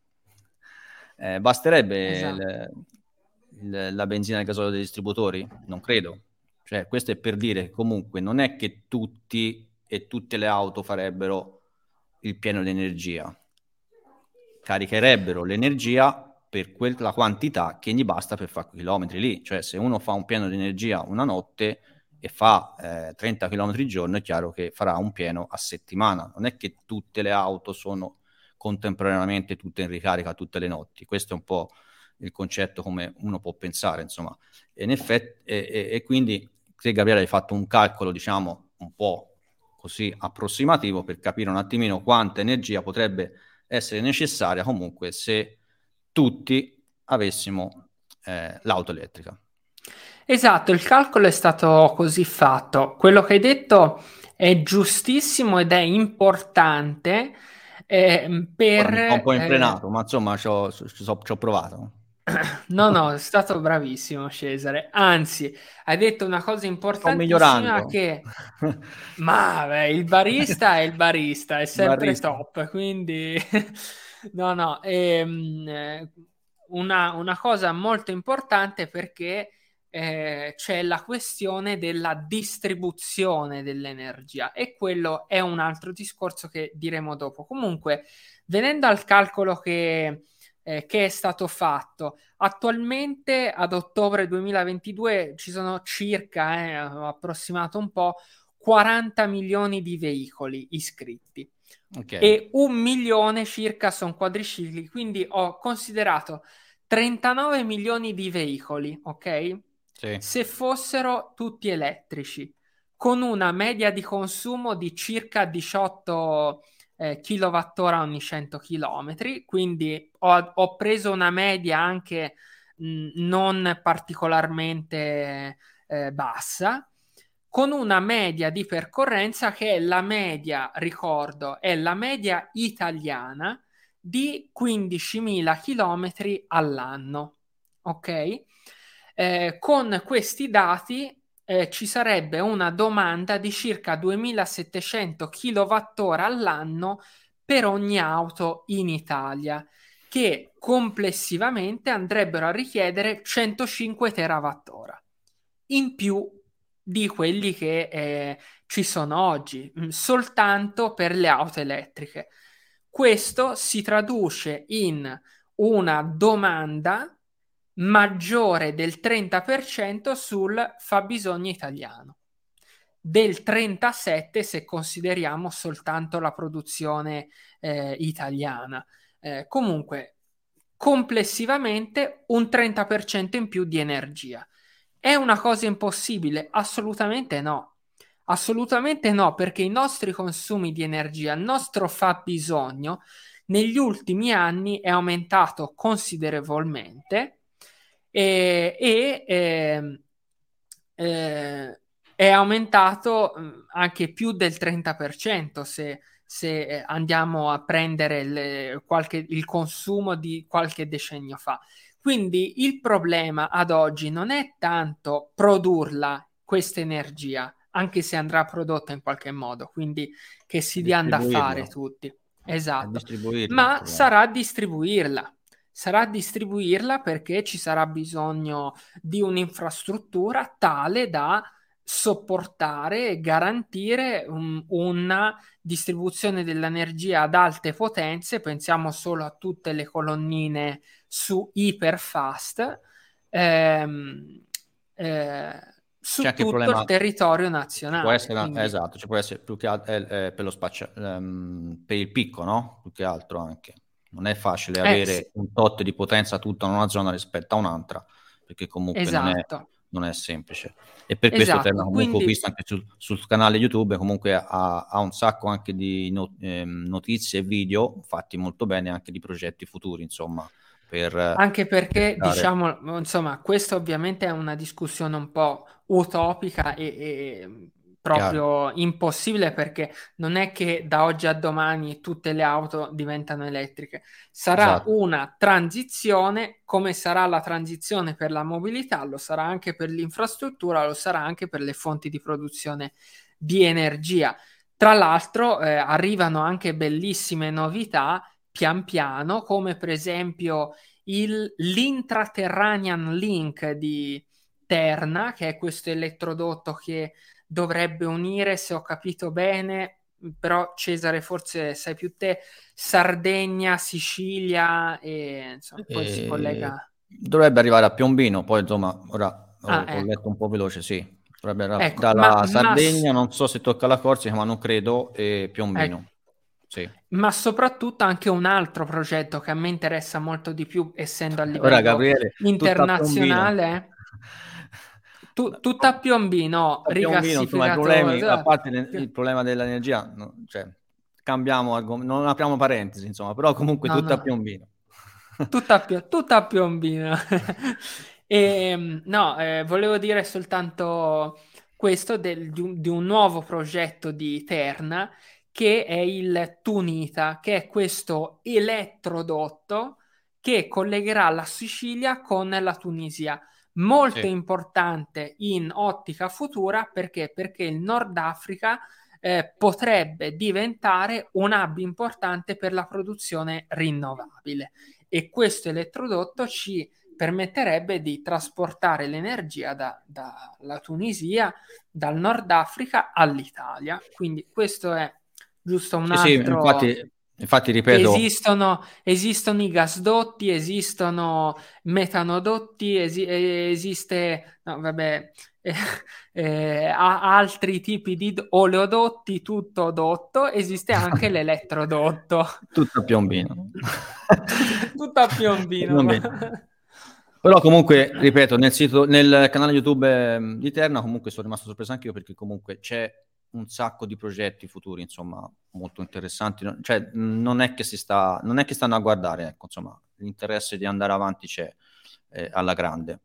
eh, basterebbe esatto. il, il, la benzina e il gasolio dei distributori? Non credo. Cioè, questo è per dire che comunque non è che tutti e tutte le auto farebbero il pieno di energia. Caricherebbero l'energia per quella quantità che gli basta per fare chilometri lì. Cioè, se uno fa un pieno di energia una notte e fa eh, 30 km al giorno, è chiaro che farà un pieno a settimana. Non è che tutte le auto sono contemporaneamente tutte in ricarica tutte le notti. Questo è un po' il concetto come uno può pensare, insomma. E, in effetti, e, e, e quindi se Gabriele hai fatto un calcolo, diciamo, un po' così approssimativo per capire un attimino quanta energia potrebbe essere necessaria comunque se tutti avessimo eh, l'auto elettrica. Esatto, il calcolo è stato così fatto. Quello che hai detto è giustissimo ed è importante eh, per... Un po' implenato, eh, ma insomma ci ho provato. No, no, è stato bravissimo Cesare. Anzi, hai detto una cosa importantissima che... Ma beh, il barista è il barista, è sempre barista. top, quindi... no, no, ehm, una, una, cosa molto importante perché eh, c'è la questione della distribuzione dell'energia e quello è un altro discorso che diremo dopo. Comunque, venendo al calcolo che eh, che è stato fatto. Attualmente ad ottobre 2022 ci sono circa, eh, approssimato un po', 40 milioni di veicoli iscritti. Okay. E un milione circa sono quadricicli, quindi ho considerato 39 milioni di veicoli, ok? Sì. Se fossero tutti elettrici, con una media di consumo di circa 18 eh, kilowattora ogni 100 km, quindi ho, ho preso una media anche mh, non particolarmente eh, bassa, con una media di percorrenza che è la media, ricordo, è la media italiana di 15.000 km all'anno. Ok? Eh, con questi dati eh, ci sarebbe una domanda di circa 2700 kWh all'anno per ogni auto in Italia, che complessivamente andrebbero a richiedere 105 TWh in più di quelli che eh, ci sono oggi, mm, soltanto per le auto elettriche. Questo si traduce in una domanda maggiore del 30% sul fabbisogno italiano, del 37% se consideriamo soltanto la produzione eh, italiana. Eh, comunque, complessivamente un 30% in più di energia. È una cosa impossibile? Assolutamente no. Assolutamente no, perché i nostri consumi di energia, il nostro fabbisogno, negli ultimi anni è aumentato considerevolmente e, e eh, eh, è aumentato anche più del 30% se, se eh, andiamo a prendere le, qualche, il consumo di qualche decennio fa. Quindi il problema ad oggi non è tanto produrla questa energia, anche se andrà prodotta in qualche modo, quindi che si dia da fare tutti. Esatto. Ma sarà distribuirla sarà distribuirla perché ci sarà bisogno di un'infrastruttura tale da sopportare e garantire un, una distribuzione dell'energia ad alte potenze, pensiamo solo a tutte le colonnine su iperfast, ehm, eh, su tutto il, il, territorio nazionale. Può essere, quindi... Esatto, ci può essere più che altro eh, eh, per lo spazio, ehm, per il picco, no? Più che altro anche. Non è facile eh, avere sì. un tot di potenza tutta in una zona rispetto a un'altra, perché comunque esatto. non, è, esatto. non, è, semplice. E per questo esatto, Terna, comunque quindi... ho visto anche sul, sul, canale YouTube, comunque ha, ha, un sacco anche di not- ehm, notizie e video fatti molto bene anche di progetti futuri, insomma. Per, anche perché, per diciamo, insomma, questa ovviamente è una discussione un po' utopica e, e proprio Chiaro. impossibile perché non è che da oggi a domani tutte le auto diventano elettriche. Sarà esatto. una transizione, come sarà la transizione per la mobilità, lo sarà anche per l'infrastruttura, lo sarà anche per le fonti di produzione di energia. Tra l'altro eh, arrivano anche bellissime novità pian piano, come per esempio il, l'Intraterranean Link di Terna, che è questo elettrodotto che dovrebbe unire, se ho capito bene, però Cesare forse sai più te, Sardegna, Sicilia e insomma, poi e... si collega... Dovrebbe arrivare a Piombino, poi insomma, ora ah, ho, ecco. letto un po' veloce, sì. Dovrebbe arrivare ecco, dalla ma, Sardegna, ma... non so se tocca la Corsica, ma non credo, e Piombino. Ecco. Sì. Ma soprattutto anche un altro progetto che a me interessa molto di più, essendo a livello Ora, Gabriele, internazionale. Tu, tutta a piombino, a piombino insomma, problemi, a parte le, il problema dell'energia, no, cioè, cambiamo, non apriamo parentesi, insomma, però comunque no, tutta no. a piombino. Tutta a, tutta a piombino. e, ehm, no, eh, volevo dire soltanto questo del, di, un, di un nuovo progetto di Terna che è il Tunita, che è questo elettrodotto che collegherà la Sicilia con la Tunisia molto sì. importante in ottica futura perché? Perché il Nord Africa eh, potrebbe diventare un hub importante per la produzione rinnovabile e questo elettrodotto ci permetterebbe di trasportare l'energia dalla da Tunisia, dal Nord Africa all'Italia. Quindi questo è giusto un sì, altro... Sì, infatti Infatti, ripeto, esistono, esistono i gasdotti, esistono metanodotti, esi- esiste, no, vabbè, eh, eh, altri tipi di oleodotti, tutto dotto, esiste anche l'elettrodotto. Tutto a piombino. tutto a piombino. Però comunque, ripeto, nel, sito, nel canale YouTube ehm, di Terna comunque sono rimasto sorpreso anche io perché comunque c'è un sacco di progetti futuri, insomma, molto interessanti. Cioè, non è che si sta, non è che stanno a guardare, ecco, insomma, l'interesse di andare avanti c'è eh, alla grande.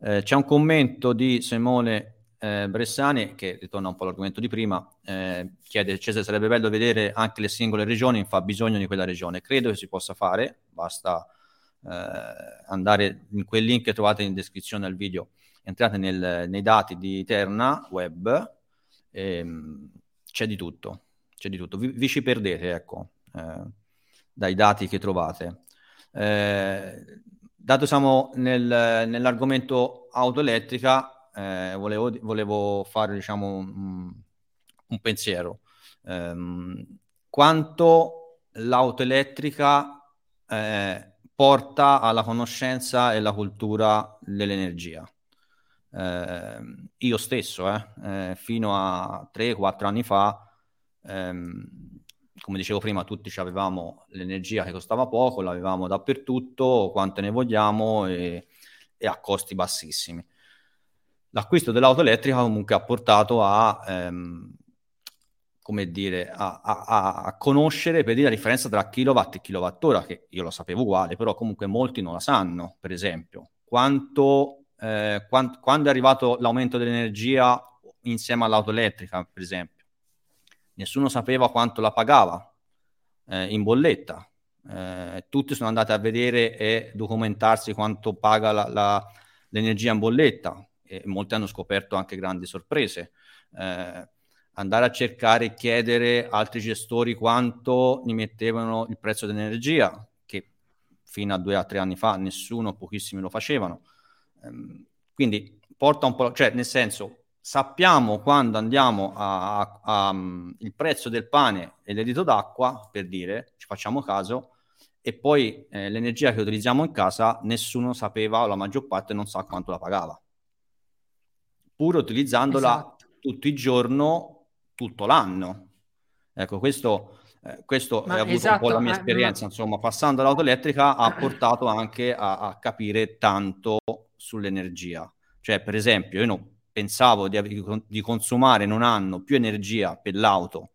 Eh, c'è un commento di Simone eh, Bressani che ritorna un po' all'argomento di prima, eh, chiede Cesare sarebbe bello vedere anche le singole regioni, fa bisogno di quella regione. Credo che si possa fare, basta eh, andare in quel link che trovate in descrizione al video, entrate nel, nei dati di Terna Web, ehm, c'è di tutto, c'è di tutto. Vi, vi ci perdete, ecco, eh, dai dati che trovate. Eh, dato siamo nel, nell'argomento auto elettrica, eh, volevo, volevo, fare diciamo, un, un pensiero. Um, quanto l'auto elettrica eh, porta alla conoscenza e alla cultura dell'energia eh, io stesso, eh, eh, fino a 3-4 anni fa, ehm, come dicevo prima, tutti avevamo l'energia che costava poco, l'avevamo dappertutto, quante ne vogliamo e, e a costi bassissimi. L'acquisto dell'auto elettrica comunque ha portato a, ehm, come dire, a, a, a, conoscere per dire la differenza tra kilowatt e kilowattora, che io lo sapevo uguale, però comunque molti non la sanno, per esempio. Quanto eh, quando, quando è arrivato l'aumento dell'energia insieme all'auto elettrica, per esempio. Nessuno sapeva quanto la pagava eh, in bolletta. Eh, tutti sono andati a vedere e documentarsi quanto paga la, la, l'energia in bolletta e molti hanno scoperto anche grandi sorprese. Eh, andare a cercare e chiedere altri gestori quanto gli mettevano il prezzo dell'energia, che fino a due o tre anni fa nessuno, pochissimi lo facevano. Ehm, quindi porta un po', cioè nel senso, sappiamo quando andiamo a, a, a um, il prezzo del pane e del litro d'acqua, per dire, ci facciamo caso, e poi eh, l'energia che utilizziamo in casa nessuno sapeva o la maggior parte non sa quanto la pagava pur utilizzandola esatto. tutto il giorno tutto l'anno ecco questo, eh, questo è avuto esatto, un po' la mia esperienza ma... insomma passando all'auto elettrica ha portato anche a, a, capire tanto sull'energia cioè per esempio io no, pensavo di, di consumare in un anno più energia per l'auto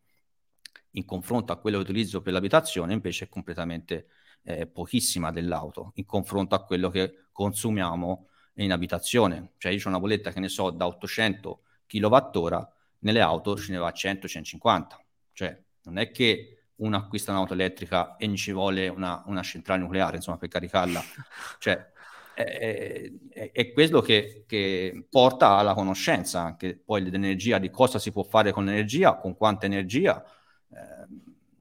in confronto a quello che utilizzo per l'abitazione invece è completamente eh, pochissima dell'auto in confronto a quello che consumiamo in abitazione. Cioè io ho una bolletta che ne so da 800 kWh, nelle auto ce ne va a 100-150. Cioè non è che uno acquista un'auto elettrica e ci vuole una, una centrale nucleare, insomma, per caricarla. Cioè è, è, è quello che, che, porta alla conoscenza anche poi dell'energia, di cosa si può fare con l'energia, con quanta energia. Eh,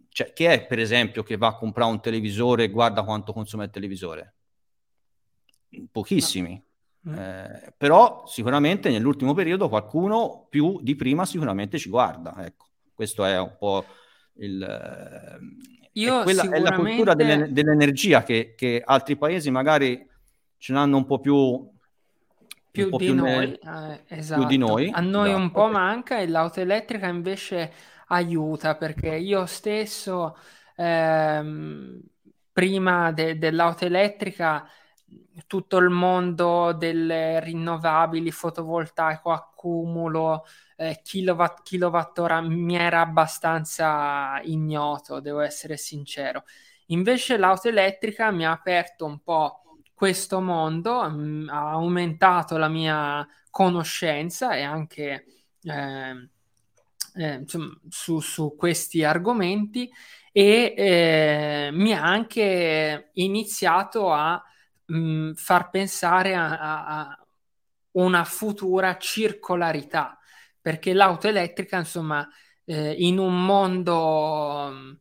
cioè, chi è per esempio che va a comprare un televisore e guarda quanto consuma il televisore? Pochissimi. Mm. Eh, però sicuramente nell'ultimo periodo qualcuno più di prima sicuramente ci guarda. Ecco, questo è un po' il... Eh, Io è, quella, sicuramente... è la cultura delle, dell'energia che, che, altri paesi magari ce l'hanno un po' più... Più, di, più, noi, eh, esatto. più di noi. A noi esatto. un po' manca e l'auto elettrica invece aiuta perché io stesso ehm, prima de- dell'auto elettrica tutto il mondo delle rinnovabili, fotovoltaico, accumulo, eh, kilowatt, kilowattora mi era abbastanza ignoto, devo essere sincero. Invece l'auto elettrica mi ha aperto un po' questo mondo, mh, mm, ha aumentato la mia conoscenza e anche eh, eh, insomma, su, su, questi argomenti e eh, mi ha anche iniziato a mh, mm, far pensare a, a, una futura circolarità, perché l'auto elettrica, insomma, eh, in un mondo mm,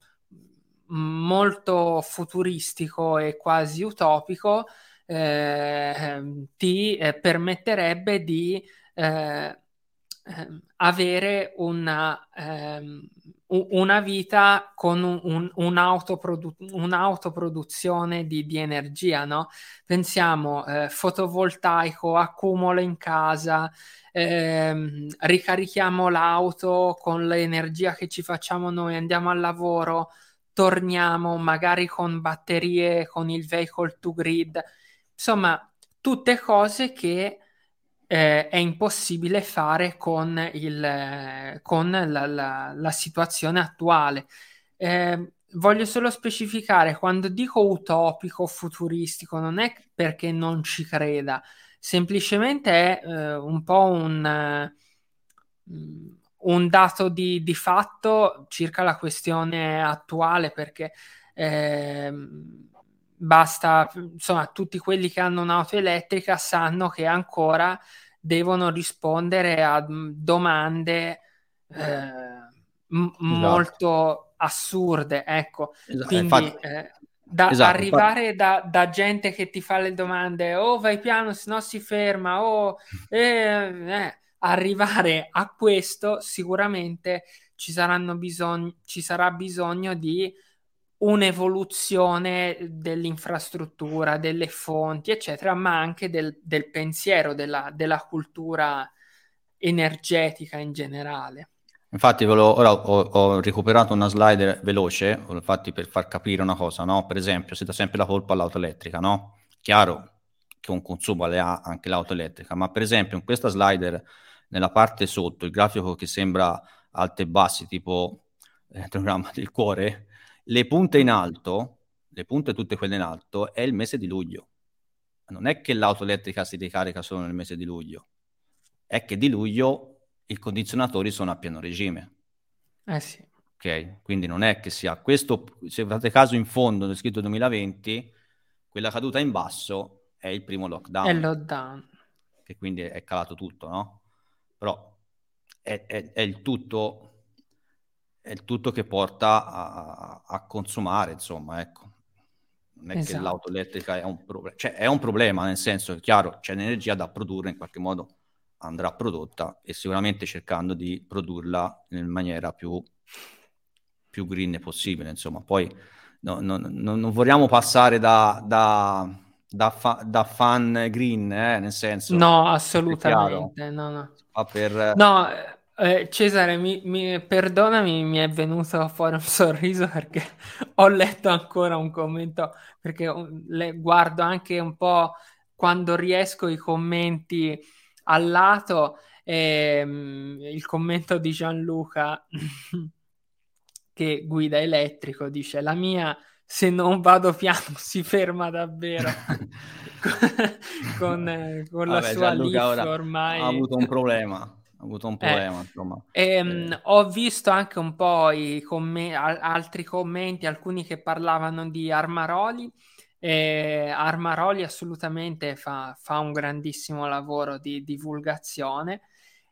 molto futuristico e quasi utopico, eh, ti eh, permetterebbe di eh, avere una, ehm, una vita con un, un, un'autoprodu- un'autoproduzione di, di, energia, no? Pensiamo eh, fotovoltaico, accumulo in casa, ehm, ricarichiamo l'auto con l'energia che ci facciamo noi, andiamo al lavoro, torniamo magari con batterie, con il vehicle to grid, insomma, tutte cose che eh, è impossibile fare con, il, con la, la, la, situazione attuale. Eh, voglio solo specificare, quando dico utopico, futuristico, non è perché non ci creda, semplicemente è eh, un po' un, uh, un dato di, di, fatto circa la questione attuale, perché eh, basta, insomma, tutti quelli che hanno un'auto elettrica sanno che ancora devono rispondere a domande eh, m- esatto. molto assurde, ecco. Esatto. Quindi Infatti... eh, da esatto. arrivare da, da, gente che ti fa le domande, oh vai piano, se no si ferma, oh, eh, eh, arrivare a questo sicuramente ci, saranno bisogno, ci sarà bisogno di un'evoluzione dell'infrastruttura, delle fonti, eccetera, ma anche del, del pensiero, della, della, cultura energetica in generale. Infatti, volevo, ora ho, ho, recuperato una slide veloce, infatti per far capire una cosa, no? Per esempio, si dà sempre la colpa all'auto elettrica, no? Chiaro che un consumo le ha anche l'auto elettrica, ma per esempio in questa slider, nella parte sotto, il grafico che sembra alto e bassi, tipo il eh, programma del cuore, le punte in alto, le punte tutte quelle in alto, è il mese di luglio. Non è che l'auto elettrica si ricarica solo nel mese di luglio, è che di luglio i condizionatori sono a pieno regime. Eh sì. Ok, quindi non è che sia questo, se fate caso in fondo, è scritto 2020, quella caduta in basso è il primo lockdown. È il lockdown. Che quindi è calato tutto, no? Però è, è, è il tutto è il tutto che porta a, a consumare, insomma, ecco. non è esatto. che l'auto elettrica è un problema, cioè è un problema nel senso che chiaro c'è l'energia da produrre in qualche modo andrà prodotta e sicuramente cercando di produrla in maniera più, più green possibile insomma poi no, no, no, non vogliamo passare da, da, da, fa, da fan green eh, nel senso no assolutamente no no per... eh, Cesare, mi, mi, perdonami, mi è venuto fuori un sorriso perché ho letto ancora un commento, perché le, guardo anche un po' quando riesco i commenti al lato, ehm, il commento di Gianluca che guida elettrico dice la mia se non vado piano si ferma davvero. Con, con, con Vabbè, la sua Gianluca ormai ha avuto un problema ha avuto un eh, problema, eh, insomma. Ehm, eh. Ho visto anche un po' i comm- altri commenti, alcuni che parlavano di Armaroli. Eh, Armaroli assolutamente fa, fa, un grandissimo lavoro di divulgazione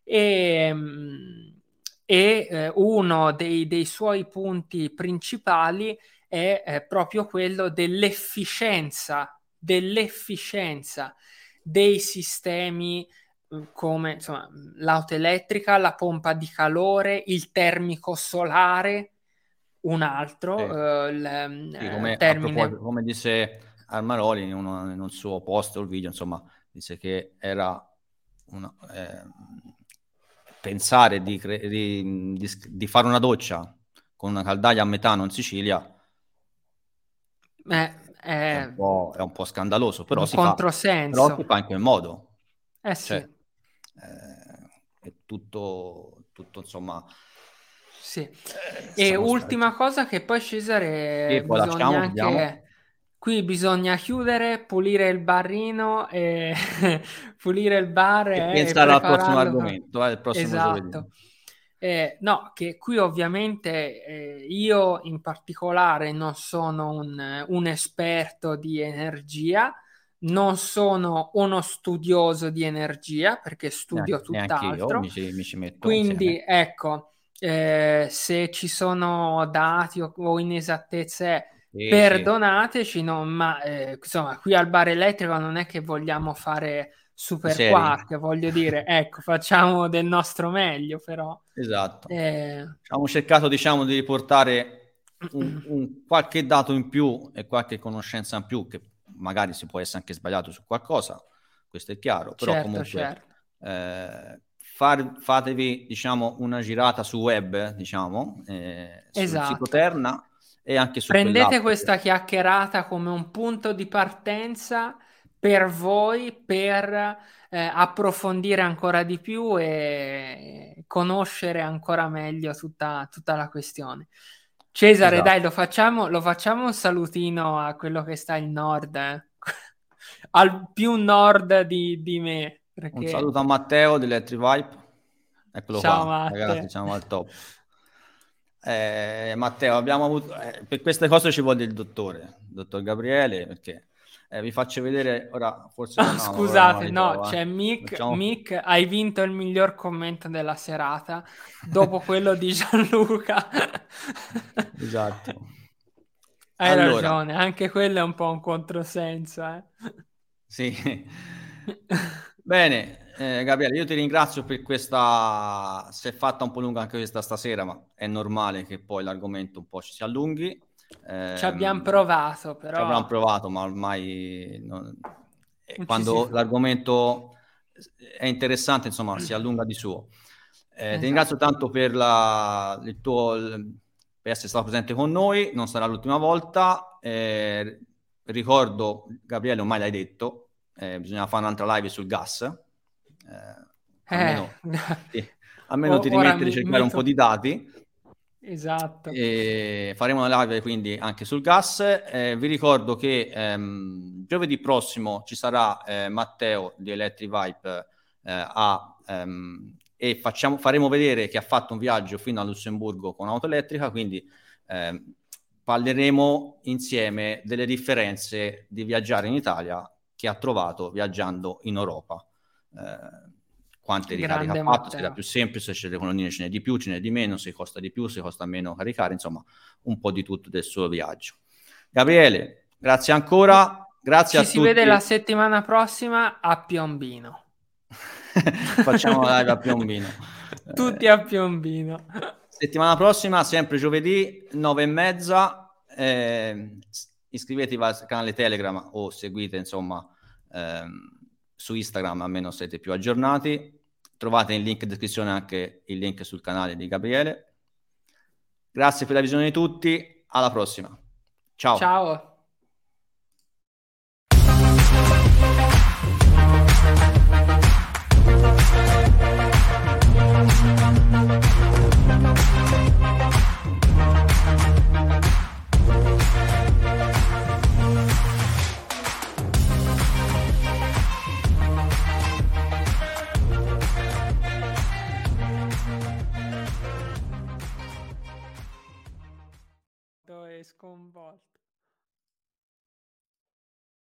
e, ehm, e eh, uno dei, dei, suoi punti principali è eh, proprio quello dell'efficienza, dell'efficienza dei sistemi come insomma, l'auto elettrica, la pompa di calore, il termico solare, un altro. Uh, l, sì, come, termine... come disse Armaroli in, uno, in un suo post o il video, insomma, disse che era una, eh, pensare di, di, di, di, fare una doccia con una caldaia a metano in Sicilia eh, è, un è, un po', scandaloso, però si, fa, però si fa in quel modo. Eh sì. Cioè, eh, è tutto, tutto insomma... Sì. Eh, e ultima stati... cosa che poi Cesare e poi bisogna anche... Vediamo. Qui bisogna chiudere, pulire il barrino, e pulire il bar e, e pensare al prossimo argomento, eh, prossimo esatto. Eh, no, che qui ovviamente eh, io in particolare non sono un, un esperto di energia, non sono uno studioso di energia perché studio neanche, tutt'altro. Neanche mi, ci, mi ci Quindi insieme. ecco, eh, se ci sono dati o, o inesattezze, sì, perdonateci, sì. No, ma eh, insomma, qui al bar elettrico non è che vogliamo fare super quark, voglio dire, ecco, facciamo del nostro meglio, però. Esatto. Eh... Abbiamo cercato, diciamo, di riportare un, un qualche dato in più e qualche conoscenza in più che magari si può essere anche sbagliato su qualcosa, questo è chiaro, però certo, comunque certo. Eh, far, fatevi diciamo una girata su web, diciamo, eh, esatto. sul sito Terna e anche su Prendete questa chiacchierata come un punto di partenza per voi per eh, approfondire ancora di più e conoscere ancora meglio tutta, tutta la questione. Cesare, esatto. dai, lo facciamo, lo facciamo, un salutino a quello che sta in nord, eh? al più nord di, di me. Perché... Un saluto a Matteo Vibe. Eccolo ciao, qua, Matte. ragazzi, siamo al top. Eh, Matteo, abbiamo avuto... Eh, per queste cose ci vuole il dottore, il dottor Gabriele, perché eh, vi faccio vedere ora, forse... No, scusate, no, ritrovo, c'è Mick, Facciamo... Mick, hai vinto il miglior commento della serata, dopo quello di Gianluca. esatto. Hai allora... ragione, anche quello è un po' un controsenso. Eh. Sì. Bene, eh, Gabriele, io ti ringrazio per questa... Si è fatta un po' lunga anche questa stasera, ma è normale che poi l'argomento un po' ci si allunghi. Eh, ci abbiamo provato, però. Ci abbiamo provato, ma ormai non... quando l'argomento è interessante, insomma, si allunga di suo. Eh, esatto. Ti ringrazio tanto per la, il tuo per essere stato presente con noi, non sarà l'ultima volta. Eh, ricordo, Gabriele, ormai l'hai detto, eh, bisogna fare un'altra live sul gas. Eh, almeno, sì, almeno ti rimetti a cercare un po' di dati. Esatto. E faremo una live quindi anche sul gas. Eh, vi ricordo che ehm, giovedì prossimo ci sarà eh, Matteo di Electric Vibe eh, a, ehm, e facciamo, faremo vedere che ha fatto un viaggio fino a Lussemburgo con auto elettrica, quindi ehm, parleremo insieme delle differenze di viaggiare in Italia che ha trovato viaggiando in Europa. Eh, quante ricariche ha fatto, se era più semplice, se le colonnine ce n'è di più, ce n'è di meno, se costa di più, se costa meno caricare, insomma, un po' di tutto del suo viaggio. Gabriele, Grazie ancora. Grazie Ci si tutti. vede la settimana prossima a Piombino. Facciamo live a Piombino. Tutti a Piombino. Settimana prossima, sempre giovedì, nove e mezza. Eh, iscrivetevi al canale Telegram o seguite, insomma, ehm, su Instagram, almeno siete più aggiornati. Trovate nel link in descrizione anche il link sul canale di Gabriele. Grazie per la visione di tutti. Alla prossima. Ciao. Ciao. kom valt.